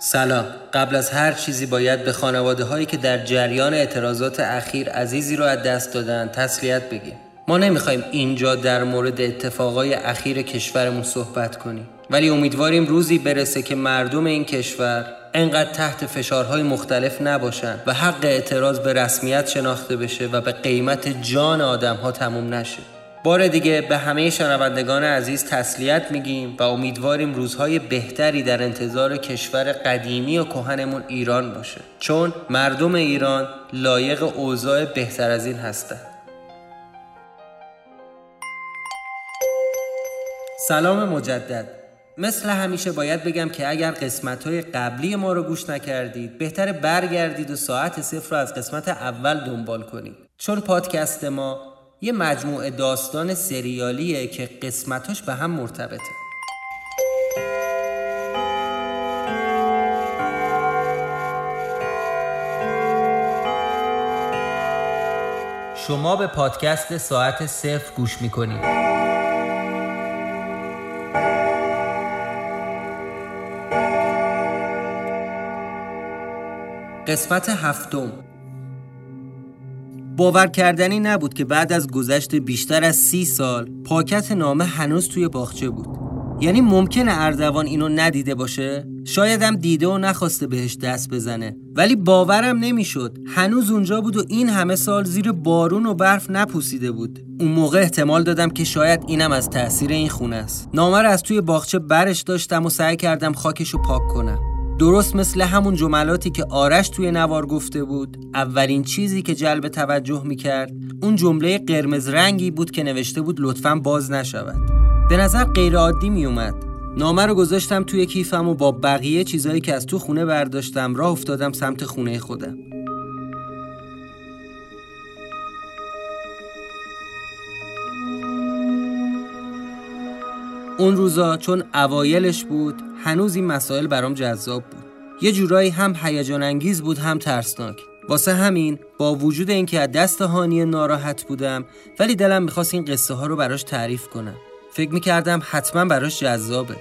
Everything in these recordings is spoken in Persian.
سلام. قبل از هر چیزی باید به خانواده هایی که در جریان اعتراضات اخیر عزیزی رو از دست دادن تسلیت بگیم. ما نمی‌خوایم اینجا در مورد اتفاقای اخیر کشورمون صحبت کنیم. ولی امیدواریم روزی برسه که مردم این کشور انقدر تحت فشارهای مختلف نباشن و حق اعتراض به رسمیت شناخته بشه و به قیمت جان آدم ها تموم نشه. بار دیگه به همه شنوندگان عزیز تسلیت میگیم و امیدواریم روزهای بهتری در انتظار کشور قدیمی و کهنمون ایران باشه. چون مردم ایران لایق اوضاع بهتر از این هستند سلام مجدد. مثل همیشه باید بگم که اگر قسمت های قبلی ما رو گوش نکردید بهتر برگردید و ساعت صفر رو از قسمت اول دنبال کنید. چون پادکست ما یه مجموعه داستان سریالیه که قسمتاش به هم مرتبطه. شما به پادکست ساعت صفر گوش می‌کنید. قسمت هفتم. باور کردنی نبود که بعد از گذشت بیشتر از سی سال پاکت نامه هنوز توی باغچه بود. یعنی ممکنه اردوان اینو ندیده باشه؟ شایدم دیده و نخواسته بهش دست بزنه. ولی باورم نمی‌شد. هنوز اونجا بود و این همه سال زیر بارون و برف نپوسیده بود. اون موقع احتمال دادم که شاید اینم از تاثیر این خونه است. نامه رو از توی باغچه برش داشتم و سعی کردم خاکش رو پاک کنم. درست مثل همون جملاتی که آرش توی نوار گفته بود اولین چیزی که جلب توجه می‌کرد اون جمله قرمز رنگی بود که نوشته بود لطفا باز نشود. به نظر غیرعادی میومد نامه رو گذاشتم توی کیفم و با بقیه چیزایی که از تو خونه برداشتم راه افتادم سمت خونه خودم. اون روزا چون اوایلش بود هنوز این مسائل برام جذاب بود. یه جورایی هم هیجان انگیز بود هم ترسناک. واسه همین با وجود اینکه از دست هانی ناراحت بودم ولی دلم می‌خواست این قصه ها رو براش تعریف کنم. فکر می‌کردم حتما براش جذابه.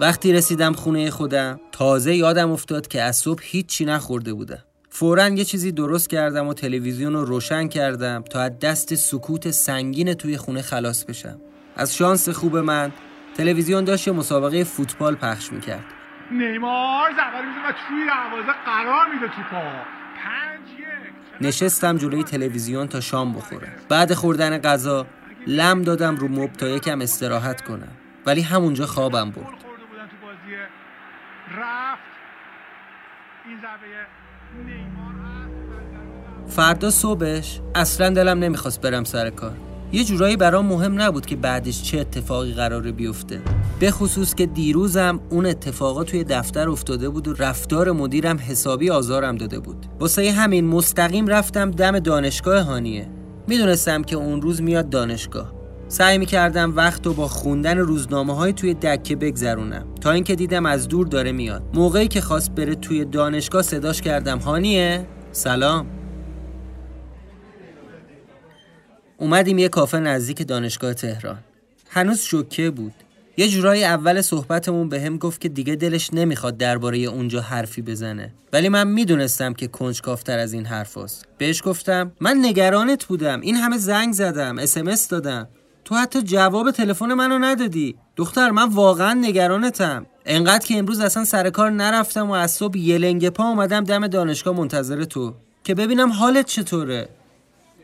وقتی رسیدم خونه خودم تازه یادم افتاد که از صبح هیچی نخورده بودم. فورا یه چیزی درست کردم و تلویزیون رو روشن کردم تا از دست سکوت سنگین توی خونه خلاص بشم. از شانس خوب من تلویزیون داشت یه مسابقه فوتبال پخش می‌کرد. نیمار زبری و توی دروازه قرار میده تو پا نشستم جلوی تلویزیون تا شام بخورم بعد خوردن غذا لم دادم رو مب تا یکم استراحت کنم. ولی همونجا خوابم برد. فردا صبحش. اصلا دلم نمی‌خواست برم سر کار. یه جورایی برام مهم نبود که بعدش چه اتفاقی قراره بیفته. به خصوص که دیروزم اون اتفاقا توی دفتر افتاده بود و رفتار مدیرم حسابی آزارم داده بود. واسه همین مستقیم رفتم دم دانشگاه هانیه. می‌دونستم که اون روز میاد دانشگاه. سعی می‌کردم وقت و با خوندن روزنامه های توی دکه بگذرونم. تا اینکه دیدم از دور داره میاد. موقعی که خواست بره توی دانشگاه صداش کردم. هانیه؟ سلام. اومدیم یه کافه نزدیک دانشگاه تهران. هنوز شوکه بود. یه جورایی اول صحبتمون به هم گفت که دیگه دلش نمی‌خواد درباره اونجا حرفی بزنه. ولی من می‌دونستم که کنجکافتر از این حرف هست. بهش گفتم من نگرانت بودم. این همه زنگ زدم اسمس دادم. تو حتی جواب تلفن منو ندادی. دختر من واقعا نگرانتم. انقدر که امروز اصلا سر کار نرفتم و از صبح یه لنگ پا اومدم دم دانشگاه منتظر تو. که ببینم حالت چطوره.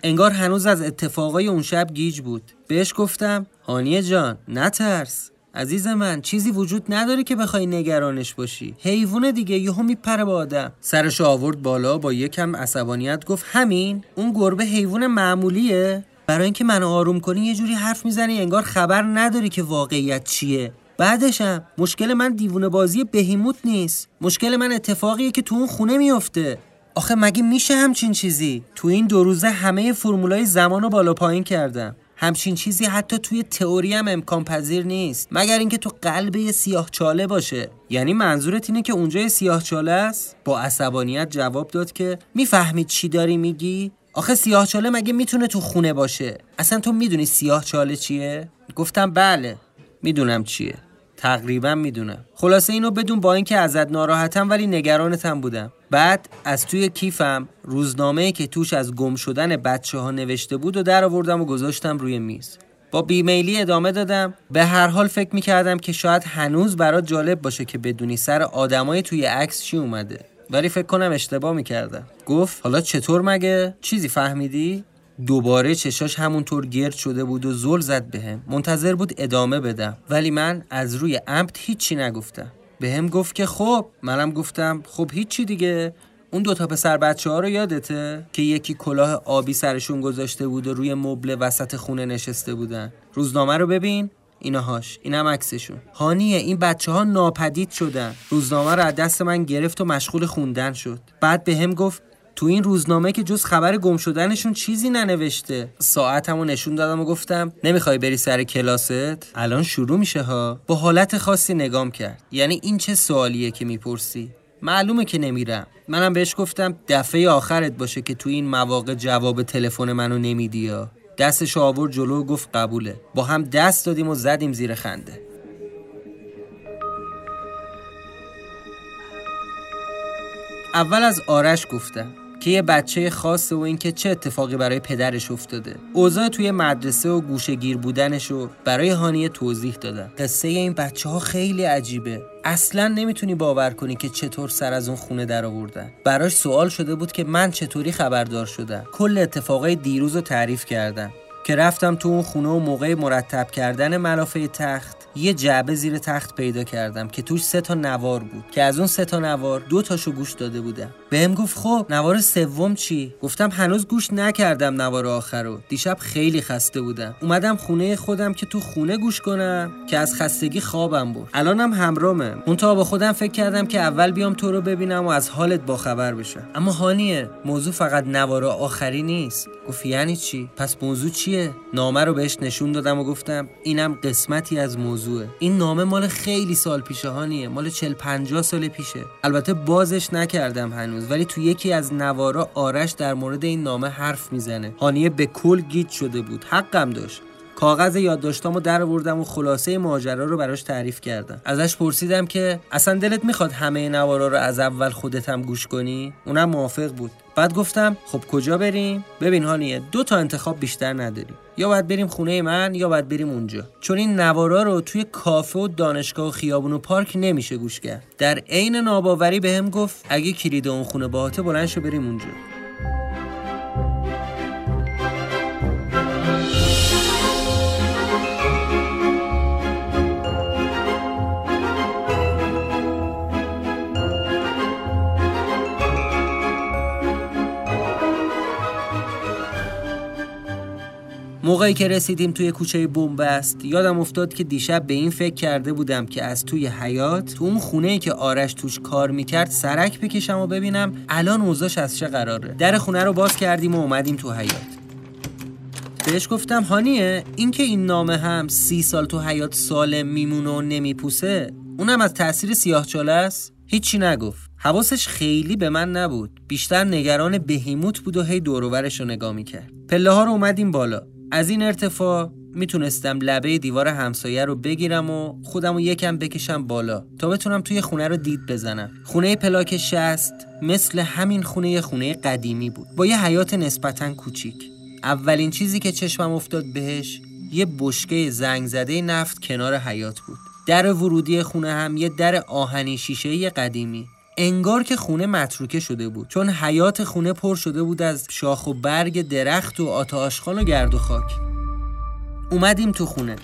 انگار هنوز از اتفاقای اون شب گیج بود. بهش گفتم هانیه جان نترس. عزیز من چیزی وجود نداره که بخوای نگرانش باشی. حیوونه دیگه یهو میپره با آدم. سرش آورد بالا با یکم عصبانیت گفت همین اون گربه حیوان معمولیه. برای اینکه منو آروم کنی یه جوری حرف می‌زنی انگار خبر نداری که واقعیت چیه. بعدشم مشکل من دیوونه بازی بهیموت نیست. مشکل من اتفاقیه که تو اون خونه میفته. آخه مگه میشه همچین چیزی؟ تو این دو روزه همه فرمولای زمان رو بالا پایین کردم. همچین چیزی حتی توی تئوری هم امکان پذیر نیست. مگر اینکه تو قلب یه سیاه چاله باشه. یعنی منظورت اینه که اونجا سیاه چاله است؟ با عصبانیت جواب داد که می‌فهمید چی داری میگی؟ آخه سیاه چاله مگه می‌تونه تو خونه باشه؟ اصلا تو می‌دونی سیاه چاله چیه؟ گفتم بله می‌دونم چیه. تقریبا می‌دونم. خلاصه اینو بدون با اینکه ازت ناراحتم ولی نگرانتم بودم. بعد از توی کیفم روزنامه که توش از گم شدن بچه ها نوشته بود و در آوردم و گذاشتم روی میز. با بیمیلی ادامه دادم. به هر حال فکر می‌کردم که شاید هنوز برات جالب باشه که بدونی سر آدمای توی عکس چی اومده. ولی فکر کنم اشتباه می‌کردم. گفت حالا چطور مگه؟ چیزی فهمیدی؟ دوباره چشاش همونطور گرد شده بود و زل زد بهم. منتظر بود ادامه بدم. ولی من از روی عمد هیچی نگفتم. بهم گفت که خب منم گفتم خب هیچی دیگه. اون دوتا پسر بچه ها رو یادته؟ که یکی کلاه آبی سرشون گذاشته بود و روی مبل وسط خونه نشسته بودن. روزنامه رو ببین. اینهاش اینم عکسشون. هانیه این بچه ها ناپدید شدن. روزنامه رو از دست من گرفت و مشغول خوندن شد. بعد به هم گفت تو این روزنامه که جز خبر گم شدنشون چیزی ننوشته. ساعتمو نشون دادم و گفتم نمی‌خوای بری سر کلاست؟ الان شروع میشه ها. با حالت خاصی نگام کرد. یعنی این چه سوالیه که می‌پرسی؟ معلومه که نمیرم. منم بهش گفتم دفعه آخرت باشه که تو این مواقع جواب تلفن منو نمیدی یا. دستش آورد جلو و گفت قبوله. با هم دست دادیم و زدیم زیر خنده. اول از آرش گفتم. که یه بچه خاصه و اینکه چه اتفاقی برای پدرش افتاده. اوضاع توی مدرسه و گوشگیر بودنش رو برای هانیه توضیح دادم قصه این بچه ها خیلی عجیبه. اصلا نمی‌تونی باور کنی که چطور سر از اون خونه در آوردن براش سوال شده بود که من چطوری خبردار شدم. کل اتفاقای دیروز رو تعریف کردم که رفتم تو اون خونه و موقع مرتب کردن ملافه تخت یه جعبه زیر تخت پیدا کردم که توش سه تا نوار بود. که از اون سه تا نوار دو تاشو گوش داده بودم بهم گفت خب نوار سوم چی؟ گفتم هنوز گوش نکردم نوار آخر رو. دیشب خیلی خسته بودم. اومدم خونه خودم که تو خونه گوش کنم که از خستگی خوابم برد. الانم همرامه. تا با خودم فکر کردم که اول بیام تو رو ببینم و از حالت باخبر بشم. اما هانیه موضوع فقط نوار آخری نیست. گفت یعنی چی؟ پس موضوع چیه؟ نامه رو بهش نشون دادم و گفتم اینم قسمتی از موضوعه. این نامه مال خیلی سال پیشه هانیه مال 40 50 سال پیشه. البته بازش نکردم هنوز. ولی تو یکی از نوارا آرش در مورد این نامه حرف می‌زنه. هانیه به کل گیت شده بود. حقم داشت. کاغذ یادداشتامو در آوردم و خلاصه ماجرا رو براش تعریف کردم. ازش پرسیدم که اصلا دلت می‌خواد همه نوارا رو از اول خودت هم گوش کنی؟ اونم موافق بود. بعد گفتم خب کجا بریم؟ ببین هانیه دو تا انتخاب بیشتر نداریم. یا باید بریم خونه من یا باید بریم اونجا. چون این نوارا رو توی کافه و دانشگاه و خیابون و پارک نمیشه گوش کرد. در عین ناباوری بهم گفت اگه کلید اون خونه باهاته بلند شو بریم اونجا. موقعی که رسیدیم توی کوچه بنبست یادم افتاد که دیشب به این فکر کرده بودم که از توی حیات تو اون خونه که آرش توش کار می‌کرد سرک بکشم و ببینم الان اوضاش از چه قراره. در خونه رو باز کردیم و اومدیم تو حیات بهش گفتم هانیه اینکه این نامه هم سی سال تو حیات سالم میمونه و نمیپوسه اونم از تاثیر سیاه چاله است؟ هیچی نگفت. حواسش خیلی به من نبود. بیشتر نگران بهیموت بود و هی دوروورش رو نگاه می‌کرد. پله ها رو اومدیم بالا. از این ارتفاع می‌تونستم لبه دیوار همسایه رو بگیرم و خودم رو یکم بکشم بالا تا بتونم توی خونه رو دید بزنم. خونه پلاک شست مثل همین خونه خونه قدیمی بود. با یه حیات نسبتا کوچیک. اولین چیزی که چشمم افتاد بهش یه بشکه زنگ زده نفت کنار حیات بود. در ورودی خونه هم یه در آهنی شیشه قدیمی. انگار که خونه متروکه شده بود. چون حیات خونه پر شده بود از شاخ و برگ درخت و آتاشخان و گرد و خاک. اومدیم تو خونه.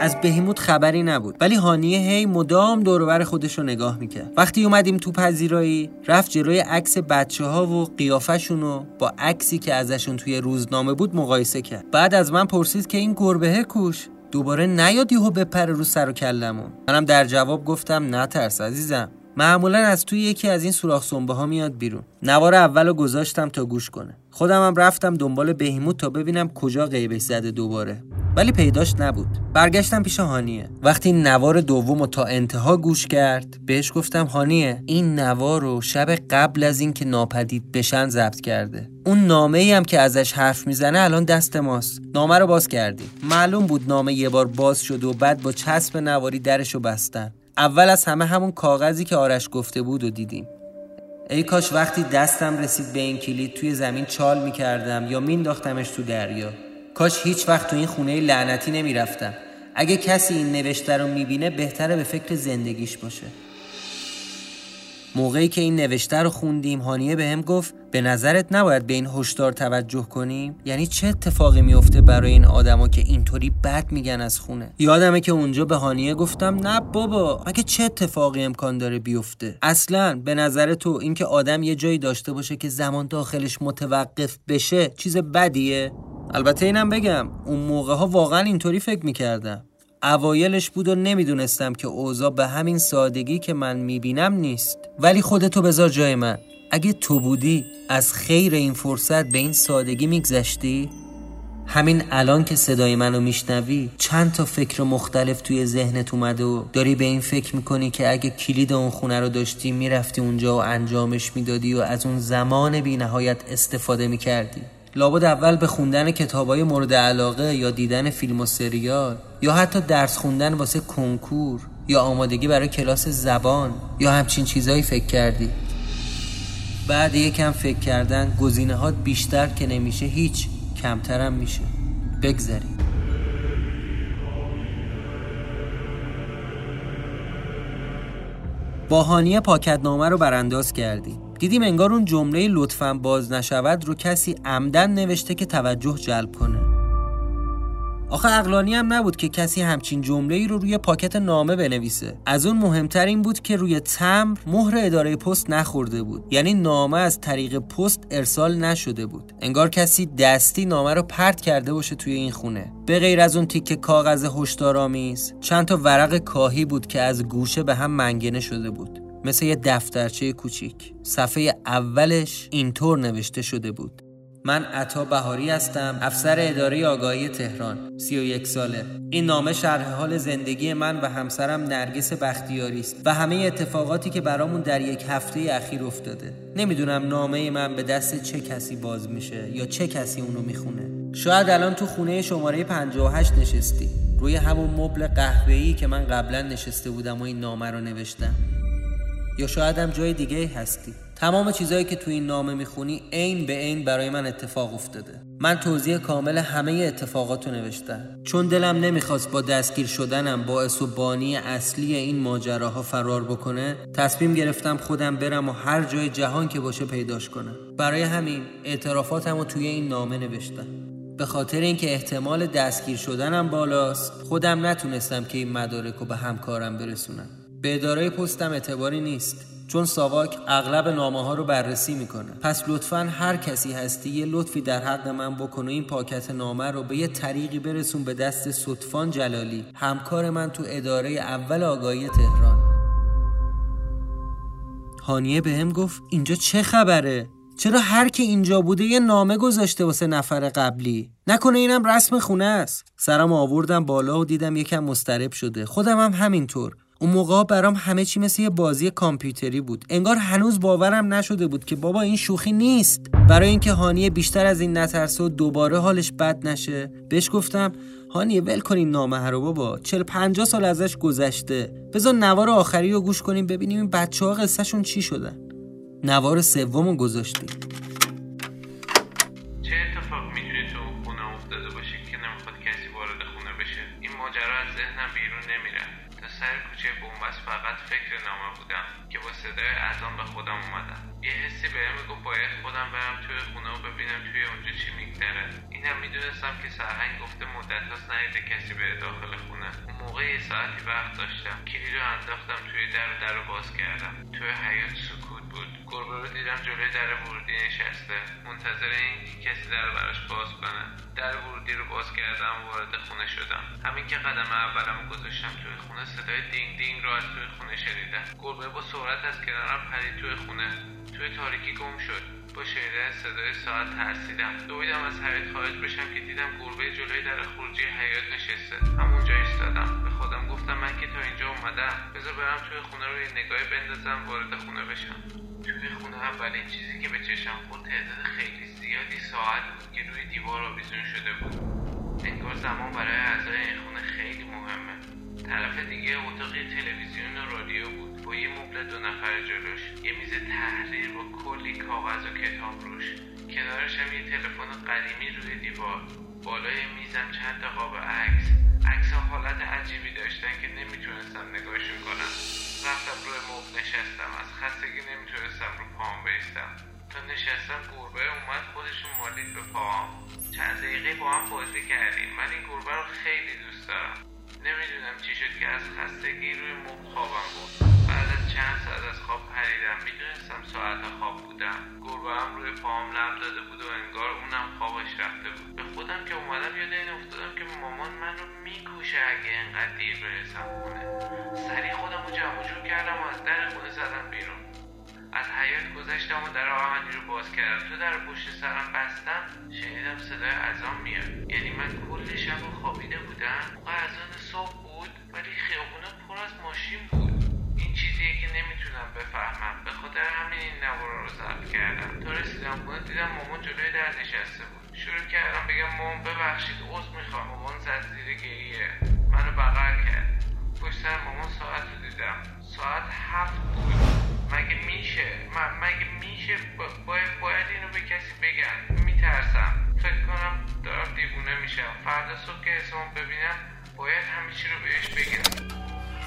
از بهیموت خبری نبود. ولی هانیه هی مدام دورور خودش رو نگاه می‌کرد. وقتی اومدیم تو پذیرایی رفت جلوی عکس بچه ها و قیافشون رو با عکسی که ازشون توی روزنامه بود مقایسه کرد. بعد از من پرسید که این گربه کوش؟ دوباره نیاد یهو بپره رو سر و کلمون. منم در جواب گفتم نترس عزیزم. معمولا از توی یکی از این سوراخ سنبه ها میاد بیرون. نوار اول رو گذاشتم تا گوش کنه. خودم هم رفتم دنبال بهیموت تا ببینم کجا غیبش زده دوباره. ولی پیداش نبود. برگشتم پیش هانیه. وقتی نوار دوم تا انتها گوش کرد بهش گفتم هانیه این نوار رو شب قبل از اینکه ناپدید بشن ضبط کرده. اون نامه ای هم که ازش حرف می‌زنه الان دست ماست. نامه رو باز کردیم معلوم بود نامه یه بار باز شد و بعد با چسب نواری درشو بستن. اول از همه همون کاغذی که آرش گفته بود و دیدیم. ای کاش وقتی دستم رسید به این کلید توی زمین چال می‌کردم یا مینداختمش تو دریا. کاش هیچ وقت تو این خونه لعنتی نمی‌رفتم. اگه کسی این نوشته رو می‌بینه بهتره به فکر زندگیش باشه. موقعی که این نوشته رو خوندیم هانیه به هم گفت به نظرت نباید به این هشدار توجه کنیم؟ یعنی چه اتفاقی میفته برای این آدما که اینطوری بد میگن از خونه؟ یادمه که اونجا به هانیه گفتم نه بابا اگه چه اتفاقی امکان داره بیفته؟ اصلا به نظر تو اینکه آدم یه جایی داشته باشه که زمان داخلش متوقف بشه چیز بدیه؟ البته اینم بگم اون موقع ها واقعا اینطوری فکر می‌کردم. اوایلش بود و نمی‌دونستم که اوضاع به همین سادگی که من می‌بینم نیست. ولی خودتو بذار جای من. اگه تو بودی از خیر این فرصت به این سادگی میگذشتی؟ همین الان که صدای منو میشنوی چند تا فکر مختلف توی ذهنت اومده و داری به این فکر می‌کنی که اگه کلید اون خونه رو داشتی می‌رفتی اونجا و انجامش می‌دادی و از اون زمان بی نهایت استفاده می‌کردی. لابد اول به خوندن کتابای مورد علاقه یا دیدن فیلم و سریال یا حتی درس خوندن واسه کنکور یا آمادگی برای کلاس زبان یا همچین چیزایی فکر کردی. بعد یکم فکر کردن گزینه هات بیشتر که نمیشه هیچ کمترم میشه. بگذریم با هانیه پاکتنامه رو برانداز کردیم دیدیم انگار اون جمله لطفا باز نشود رو کسی عمدن نوشته که توجه جلب کنه. آخه اقلانی هم نبود که کسی همچین جمله ای رو روی پاکت نامه بنویسه. از اون مهمتر این بود که روی تمر مهر اداره پست نخورده بود. یعنی نامه از طریق پست ارسال نشده بود. انگار کسی دستی نامه رو پرت کرده باشه توی این خونه. به غیر از اون تیکه کاغذ هشدارآمیز چند تا ورق کاهی بود که از گوشه به هم منگنه شده بود. مثل یه دفترچه کوچیک. صفحه اولش اینطور نوشته شده بود. من عطا بهاری هستم افسر اداره آگاهی تهران 31 ساله. این نامه شرح حال زندگی من و همسرم نرگس بختیاری است و همه اتفاقاتی که برامون در یک هفته اخیر افتاده. نمی‌دونم نامه من به دست چه کسی باز میشه یا چه کسی اونو می‌خونه. شاید الان تو خونه شماره 58 نشستی. روی همون مبل قهوه‌ای که من قبلا نشسته بودم و این نامه رو نوشتم. یا شاید هم جای دیگه هستی. تمام چیزهایی که تو این نامه می‌خونی عین به عین برای من اتفاق افتاده. من توضیح کامل همه اتفاقات رو نوشتم. چون دلم نمی‌خواست با دستگیر شدنم باعث و بانی اصلی این ماجراها فرار بکنه تصمیم گرفتم خودم برم و هر جای جهان که باشه پیداش کنم. برای همین اعترافاتم رو توی این نامه نوشتم. به خاطر اینکه احتمال دستگیر شدنم بالاست خودم نتونستم که این مدارک رو به همکارم برسونم. به اداره پستم اعتباری نیست چون ساواک اغلب نامه ها رو بررسی می‌کنه. پس لطفا هر کسی هستی یه لطفی در حق من بکن و این پاکت نامه رو به یه طریقی برسون به دست صدفان جلالی همکار من تو اداره اول آگاهی تهران. هانیه به هم گفت اینجا چه خبره؟ چرا هر کی اینجا بوده یه نامه گذاشته واسه نفر قبلی؟ نکنه اینم رسم خونه است. سرم آوردم بالا و دیدم یکم مسترب شده. خودم هم همینطور. اون موقع برام همه چی مثل یه بازی کامپیوتری بود. انگار هنوز باورم نشده بود که بابا این شوخی نیست. برای اینکه هانیه بیشتر از این نترسه و دوباره حالش بد نشه بهش گفتم هانیه ول کنین نامه رو بابا. 40 50 سال ازش گذشته. بذار نوار آخری رو گوش کنیم ببینیم این بچه ها قصهشون چی شدن. نوار سوم رو گذاشتیم. سر کوچه بومبست فقط فکر نامه بودم که با صدای اذان به خودم اومدم. یه حسی بهم می‌گفت باید خودم برم توی خونه و ببینم توی اونجا چی میگذره. اینم می‌دونستم که سرهنگ گفته مدت هاست کسی به داخل خونه. اون موقع یه ساعتی وقت داشتم. کلید رو انداختم توی در و در رو باز کردم. توی حیات سکوت. بود. گربه رو دیدم جلوی در ورودی نشسته. منتظر این کسی در براش باز کنه. در ورودی رو باز کردم و وارد خونه شدم. همین که قدم اولم گذاشتم توی خونه صدای دینگ دینگ رو از توی خونه شنیدم. گربه با سرعت از کنارم پرید توی خونه. توی تاریکی گم شد. با شنیدن صدای ساعت ترسیدم. دویدم از حیاط خارج بشم که دیدم گربه جلوی در خروجی حیاط نشسته. همونجا ایستادم. گفتم من که تا اینجا اومدم. بذار برم توی خونه رو یه نگاهی بندازم وارد خونه بشم. توی خونه اولین چیزی که به چشم خورد تعداد خیلی زیادی ساعت بود که روی دیوار آویزون شده بود. انگار زمان برای اعضای این خونه خیلی مهمه. طرف دیگه اتاق تلویزیون و رادیو بود. با یه مبل دو نفر جلوش. یه میز تحریر با کلی کاغذ و کتاب روش. کنارش هم یه تلفن قدیمی روی دیوار. بالای میزم چند تا قاب عکس. عکس حالت عجیبی داشتن که نمی‌تونستم نگاهشون کنم. رفتم روی مبل نشستم. از خستگی نمی‌تونستم رو پام بیستم تا نشستم گربه اومد خودشون مالید به پام. چند دقیقه با هم بازی کردیم. من این گربه رو خیلی دوست دارم. نمی‌دونم چی شد که از خستگی روی مبل خوابم بود بعد از چند ساعت در پشت سرم بستم شنیدم صدای اذان میاد. یعنی من کل شب خوابیده بودم. موقع اذان صبح بود ولی خیابونا پر از ماشین بود. این چیزیه که نمی‌تونم بفهمم. به خاطر همین این نوارا رو ضبط کردم. تا رسیدم خونه دیدم مامان جلوی در نشسته بود. شروع کردم بگم مامان ببخشید عذر می‌خوام. مامان زد زیر گریه. منو بغل کرد. پشت سر مامان ساعت رو دیدم. ساعت هفت بود. مگه میشه؟ من مگه میشه باید باید اینو به کسی بگم؟ میترسم. فکر کنم دارم دیوونه میشم. فردا صبح که اسمم ببینم باید همه چی رو بهش بگم.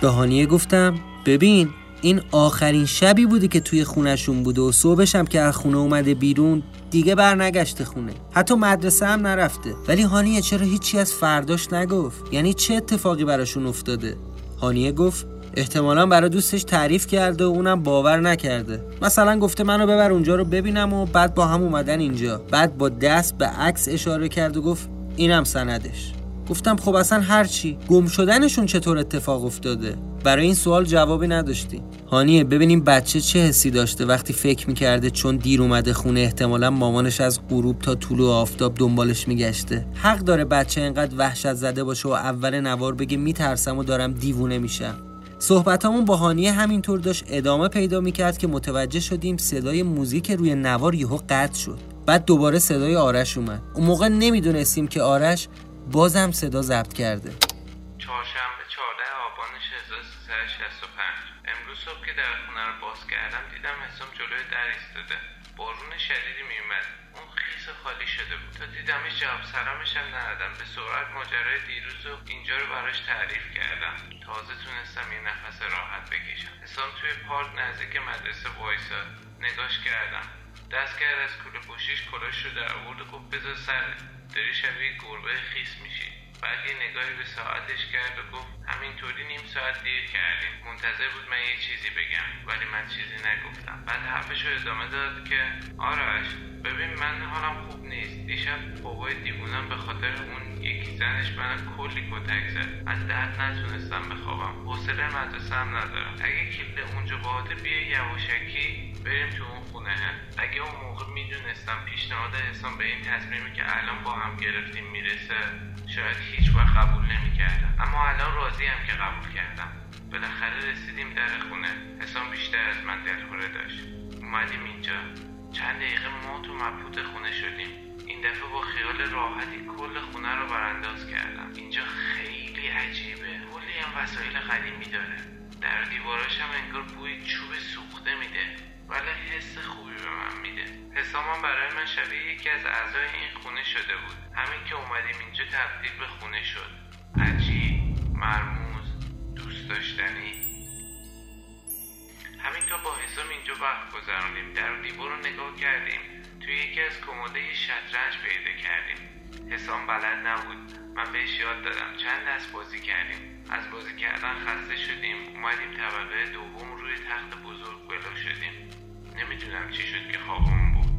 به هانیه گفتم ببین این آخرین شبی بوده که توی خونشون بوده و صبحش هم که از خونه اومده بیرون دیگه برنگشته خونه. حتی مدرسه هم نرفته. ولی هانیه چرا هیچی از فرداش نگفت؟ یعنی چه اتفاقی براشون افتاده؟ هانیه گفت احتمالا برای دوستش تعریف کرده و اونم باور نکرده. مثلا گفته منو ببر اونجا رو ببینم و بعد با هم اومدن اینجا. بعد با دست به عکس اشاره کرد و گفت اینم سندش. گفتم خب اصلا هرچی گم شدنشون چطور اتفاق افتاده؟ برای این سوال جوابی نداشتی. هانیه ببینیم بچه چه حسی داشته وقتی فکر می‌کرده چون دیر اومده خونه احتمالا مامانش از غروب تا طلوع آفتاب دنبالش میگشته. حق داره بچه انقدر وحشت زده باشه و اول نوار بگه میترسم و دارم دیوونه میشم. صحبتامون با هانیه همینطور داشت ادامه پیدا می‌کرد که متوجه شدیم صدای موزیک روی نوار یهو قطع شد. بعد دوباره صدای آرش اومد. اون موقع نمی‌دونستیم که آرش بازم صدا ضبط کرده. چهارشنبه 14 آبان 1365 امروز صبح که در خونه رو باز کردم دیدم حسام جلوی در ایستاده بارون شدیدی میومد اون خیس خالی شده بود. تا دیدمش جواب سلامش هم ندادم به سرعت ماجرای دیروز و اینجا رو براش تعریف کردم. تازه تونستم یه نفس راحت بکشم. حسام توی پارک نزدیک مدرسه وایساد. نگاش کردم. دست کرد از کوله پشتیش کلاش رو در آورد و گفت بذار سره. داری شبیه گربه خیس میشی. بعد یه نگاهی به ساعتش کرد و گفت همینطوری نیم ساعت دیر کردیم. منتظر بود من یه چیزی بگم ولی من چیزی نگفتم. بعد حرفش رو ادامه داد که آرش ببین من حالم خوب نیست. دیشب بابای دیوونم به خاطر اون یکی زنش من کلی کتک زد. از درد نتونستم بخوابم. حوصله مدرسه هم ندارم. اگه کلید اونجا باهاته بیا یواشکی. بریم تو اون خونه. اگه اون موقع می‌دونستم پیشنهاد حسام به این تصمیمی که الان با هم گرفتیم می‌رسه شاید هیچ وقت قبول نمی‌کردم. اما الان راضی هم که قبول کردم. بالاخره رسیدیم در خونه. حسام بیشتر از من دلخوره داشت. اومدیم اینجا. چند دقیقه ما تو مبهوت خونه شدیم. این دفعه با خیال راحتی کل خونه رو برانداز کردم. اینجا خیلی عجیبه. کلی هم وسایل قدیمی داره. در دیواراش هم انگار بوی چوب سوخته میده. ولی حس خوبی به من میده. حسامم برای من شبیه یکی از اعضای این خونه شده بود. همین که اومدیم اینجا تبدیل به خونه شد. عجیب مرموز دوست داشتنی. همینطور با حسام اینجا وقت گذراندیم در و دیوار رو نگاه کردیم. توی یکی از کموده شطرنج پیدا کردیم. حسام بلد نبود. من بهش یاد دادم. چند دست بازی کردیم. از بازی کردن خسته شدیم. اومدیم طبقه دوم روی تخت بزرگ بلا شدیم. نمی‌دونم چی شد که خوابمون بود.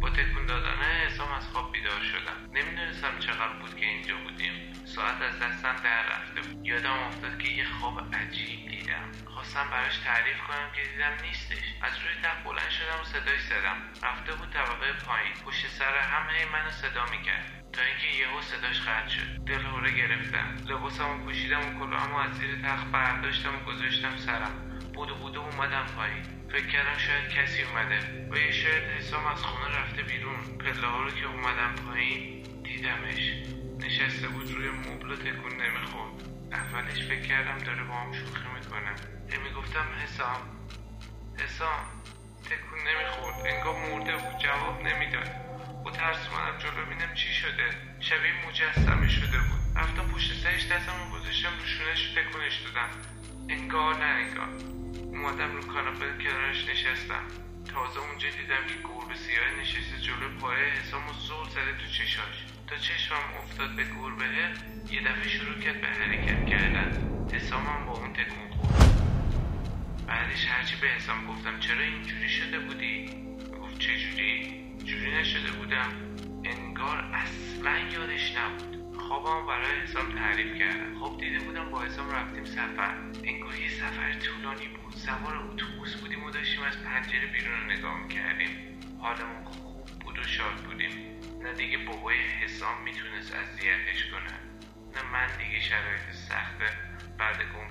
با تکون دادن حسام از خواب بیدار شدم. نمی‌دونستم چقدر بود که اینجا بودیم. ساعت از دستم در رفته بود. یادم افتاد که یه خواب عجیب دیدم. خواستم براش تعریف کنم که دیدم نیستش. از روی تخت بلند شدم و صداش زدم. رفته بود طبقه پایین. پشت سر هم هی منو صدا می‌کرد. تا اینکه یهو صداش قطع شد. دل هوره گرفتم. لباسمو پوشیدم و کلاهمو از زیر تخت برداشتم و گذاشتم سرم. بودو بودو اومدم پایین. فکر کردم شاید کسی اومده. و یه شاید حسام از خونه رفته بیرون. پله ها رو که اومدم پایین دیدمش. نشسته بود روی مبل و تکون نمی‌خورد. اولش فکر کردم داره با هم شوخی می‌کنه. می‌گفتم حسام حسام تکون نمی‌خورد. انگار مرده بود جواب نمی‌داد. با ترس اومدم جلو ببینم چی شده. شبیه مجسمه شده بود. رفتم پشت سرش دستم گذاشتم رو شونش تکونش دادم. انگار نه انگار. اومدم رو کاناپه کنارش نشستم. تازه اونجا دیدم که گربه سیاه نشسته جلو پای حسام و زور زده تو چشاش. تا چشمم افتاد به گربه یه دفعه شروع کرد به حرکت کردن. حسامم با اون تکون خورد. بعدش هرچی به حسام گفتم چرا اینجوری شده بودی؟ گفت چجوری؟ جوری نشده بودم. انگار اصلا یادش نبود. خوابم برای حسام تعریف کردم. خب دیده بودم با حسام رفتیم سفر. انگار یه سفر طولانی بود. سوار اتوبوس بودیم و داشتیم از پنجره بیرون رو نگاه می‌کردیم. حالمون خوب بود و شاد بودیم. نه دیگه بابای حسام می‌تونست اذیتش کنه. نه من دیگه شرایط سخت بعد گم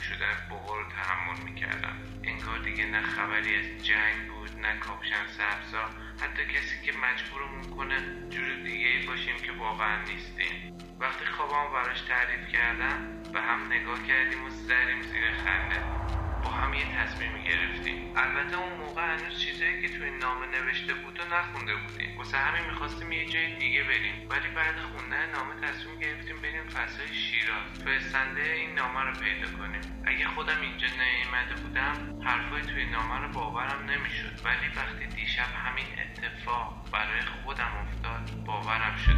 بابا رو تحمل می‌کردم انگار دیگه نه خبری از جنگ بود نه کاپشن سبزا. حتی کسی که مجبورمون کنه جور دیگه ای باشیم که واقعا نیستیم. وقتی خوابم براش تعریف کردم به هم نگاه کردیم و زدیم زیر خنده. با هم یه تصمیم گرفتیم البته اون موقع هنوز چیزایی که تو این نامه نوشته بود و نخونده بودیم واسه همین می‌خواستیم یه جای دیگه بریم. ولی بعد خوندن نامه تصمیم گرفتیم بریم فضای شیراز. فرستنده این نامه رو پیدا کنیم. اگه خودم اینجا نیومده بودم حرفای توی نامه رو باورم نمی‌شد. ولی وقتی دیشب همین اتفاق برای خودم افتاد باورم شده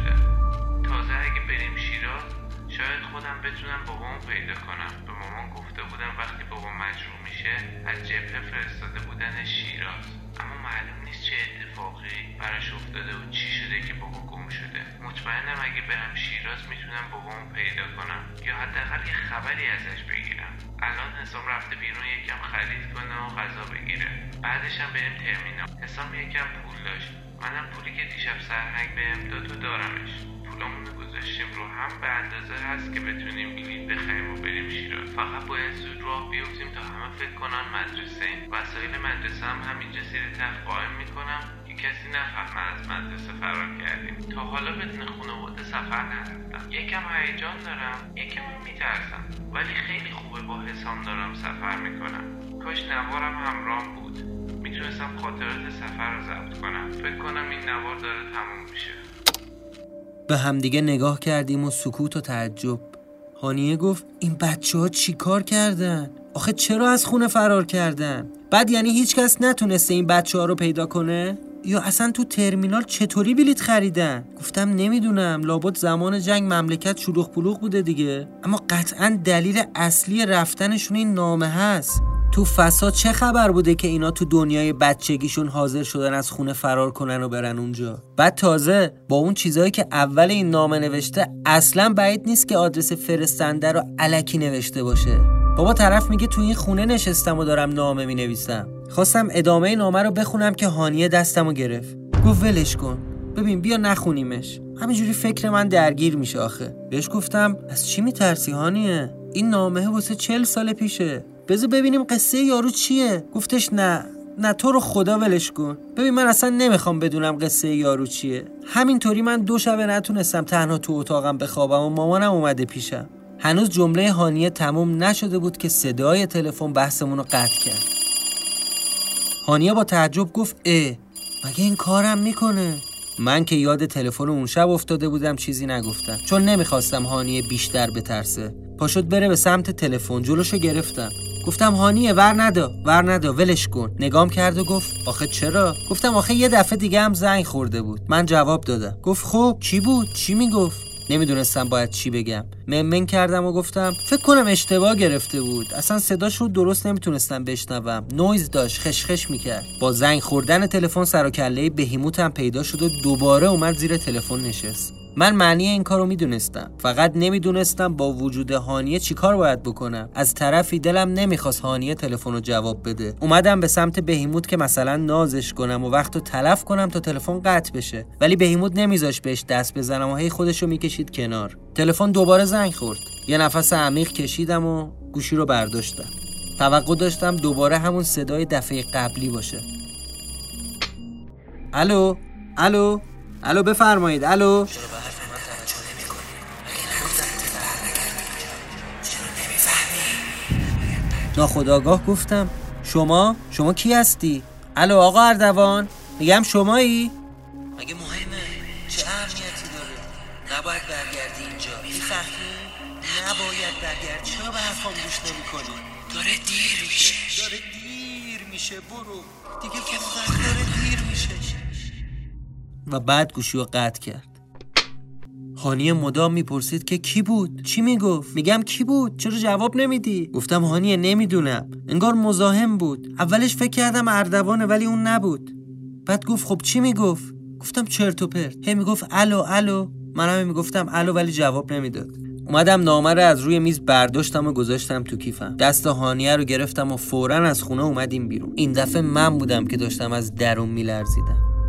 شاید خودم بتونم بابامو پیدا کنم. به مامان گفته بودم وقتی بابا مجروح میشه از جبهه فرستاده بودن شیراز. اما معلوم نیست چه اتفاقی براش افتاده و چی شده که بابا گم شده. مطمئنم اگه برم شیراز می‌تونم بابامو پیدا کنم یا حداقل یه خبری ازش بگیرم. الان حسام رفته بیرون یکم خرید کنه و غذا بگیره. بعدش هم بریم ترمینال. حسام یکم پول داشت. منم پولی که دیشب سرهنگ بهم داد و دارمش. پولامون گذاشتیم رو هم به اندازه هست که بتونیم بلیط بخریم و بریم شیراز. فقط باید زود راه بیفتیم تا همه فکر کنن مدرسه ایم. وسایل مدرسه هم همینجا زیر تخت قایم می‌کنم که کسی نفهمه از مدرسه فرار کردیم. تا حالا بدون خانواده سفر نرفتم. یکم هیجان دارم یکم میترسم. ولی خیلی خوبه با حسام دارم سفر می‌کنم. کاش نوارم همراه بود. می‌تونستم خاطرات سفر رو ضبط کنم. فکر کنم این نوار داره تموم میشه. به همدیگه نگاه کردیم و سکوت و تعجب هانیه گفت این بچه ها چی کار کردن؟ آخه چرا از خونه فرار کردن؟ بعد یعنی هیچکس نتونسته این بچه ها رو پیدا کنه؟ یا اصلا تو ترمینال چطوری بلیت خریدن؟ گفتم نمی‌دونم لابد زمان جنگ مملکت شلوغ پلوغ بوده دیگه اما قطعا دلیل اصلی رفتنشون این نامه هست تو فساد چه خبر بوده که اینا تو دنیای بچگیشون حاضر شدن از خونه فرار کنن و برن اونجا؟ بعد تازه با اون چیزایی که اول این نامه نوشته اصلا بعید نیست که آدرس فرستنده رو علکی نوشته باشه. بابا طرف میگه تو این خونه نشستم و دارم نامه می‌نویسم. خواستم ادامه نامه رو بخونم که هانیه دستم رو گرفت. گفت ولش کن. ببین بیا نخونیمش. همینجوری فکر من درگیر میشه آخه. بهش گفتم از چی میترسی هانیه؟ این نامه واسه چل سال پیشه. بذار ببینیم قصه یارو چیه. گفتش نه نه تو رو خدا ولش کن. ببین من اصلا نمی‌خوام بدونم قصه یارو چیه. همینطوری من دو شبه نتونستم تنها تو اتاقم بخوابم و مامانم اومده پیشم. هنوز جمله هانیه تموم نشده بود که صدای تلفن بحثمون رو قطع کرد. هانیه با تعجب گفت اه مگه این کارم می‌کنه؟ من که یاد تلفن اون شب افتاده بودم چیزی نگفتم. چون نمی‌خواستم هانیه بیشتر بترسه. پاشد بره به سمت تلفن جلوشو گرفتم. گفتم هانیه ور ندا ور ندا ولش کن. نگام کرد و گفت آخه چرا؟ گفتم آخه یه دفعه دیگه هم زنگ خورده بود. من جواب دادم. گفت خب چی بود؟ چی می‌گفت؟ نمی‌دونستم باید چی بگم. ممن کردم و گفتم فکر کنم اشتباه گرفته بود. اصلا صداش رو درست نمی‌تونستم بشنوم. نویز داشت خشخش می‌کرد. با زنگ خوردن تلفن سر و کله بهیموتم پیدا شد و دوباره اومد زیر تلفن نشست. من معنی این کارو می‌دونستم. فقط نمی‌دونستم با وجود هانیه چیکار باید بکنم. از طرفی دلم نمی‌خواست هانیه تلفن رو جواب بده. اومدم به سمت بهیموت که مثلا نازش کنم و وقت رو تلف کنم تا تلفن قطع بشه. ولی بهیموت نمیذاش بهش دست بزنم و هی خودش رو می‌کشید کنار. تلفن دوباره زنگ خورد. یه نفس عمیق کشیدم و گوشی رو برداشتم. توقع داشتم دوباره همون صدای دفعه قبلی باشه. الو؟ الو؟ الو بفرمایید الو. ناخداگاه گفتم شما؟ شما کی هستی؟ الو آقا اردوان میگم شمایی؟ مگه مهمه؟ چه اهمیتی داره؟ نباید برگردی اینجا می‌فهمی؟ نباید برگردی چرا به حرفام گوش نمی‌کنی؟ داره دیر میشه. داره دیر میشه برو. دیگه که داره دیر میشه. و بعد گوشی رو قطع کرد. هانیه مدام می‌پرسید که کی بود؟ چی می‌گفت؟ میگم کی بود؟ چرا جواب نمیدی؟ گفتم هانیه نمی‌دونم. انگار مزاحم بود. اولش فکر کردم اردوانه ولی اون نبود. بعد گفت خب چی می‌گفت؟ گفتم چرت و پرت. هی می‌گفت الو الو. منم می‌گفتم الو ولی جواب نمی‌داد. اومدم نامه رو از روی میز برداشتم و گذاشتم تو کیفم. دست هانیه رو گرفتم و فورا از خونه اومدیم بیرون. این دفعه من بودم که داشتم از درون میلرزیدم.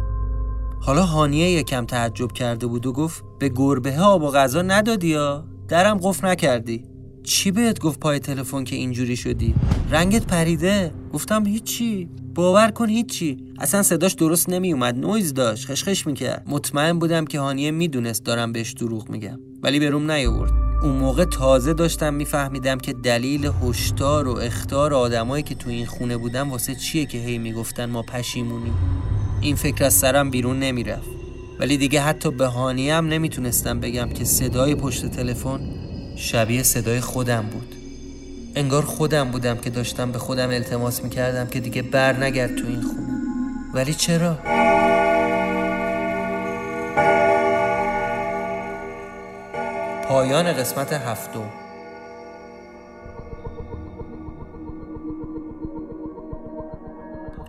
حالا هانیه یکم تعجب کرده بود و گفت به گربه آب و غذا ندادی یا؟ درم قفل نکردی. چی بهت گفت پای تلفن که اینجوری شدی؟ رنگت پریده؟ گفتم هیچی. باور کن هیچی اصلا صداش درست نمی اومد نویز داشت خشخش می‌کرد. مطمئن بودم که هانیه می‌دونست دارم بهش دروغ میگم ولی به روم نیاورد. اون موقع تازه داشتم میفهمیدم که دلیل هشدار و اختار آدمایی که تو این خونه بودن واسه چیه که هی می‌گفتن ما پشیمونی این فکر از سرم بیرون نمی‌رفت. ولی دیگه حتی به هانیه هم نمی‌تونستم بگم که صدای پشت تلفن شبیه صدای خودم بود. انگار خودم بودم که داشتم به خودم التماس می‌کردم که دیگه بر نگرد تو این خونه. ولی چرا؟ پایان قسمت هفتم.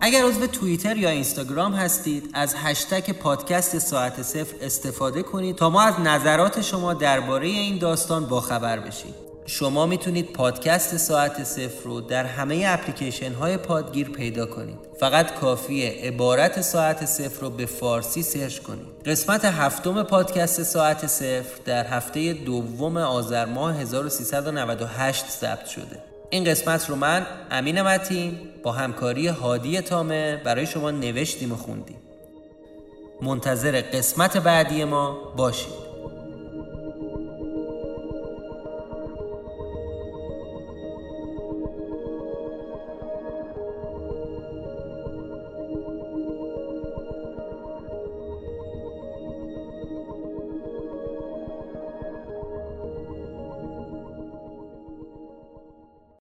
اگر عضو توییتر یا اینستاگرام هستید از هشتگ پادکست ساعت صفر استفاده کنید تا ما از نظرات شما درباره این داستان باخبر بشید شما می‌تونید پادکست ساعت صفر رو در همه اپلیکیشن های پادگیر پیدا کنید. فقط کافیه عبارت ساعت صفر رو به فارسی سرچ کنید. قسمت هفتم پادکست ساعت صفر در هفته دوم آذر ماه 1398 ثبت شده. این قسمت رو من امین متین با همکاری هادی تامه برای شما نوشتیم و خوندیم. منتظر قسمت بعدی ما باشید.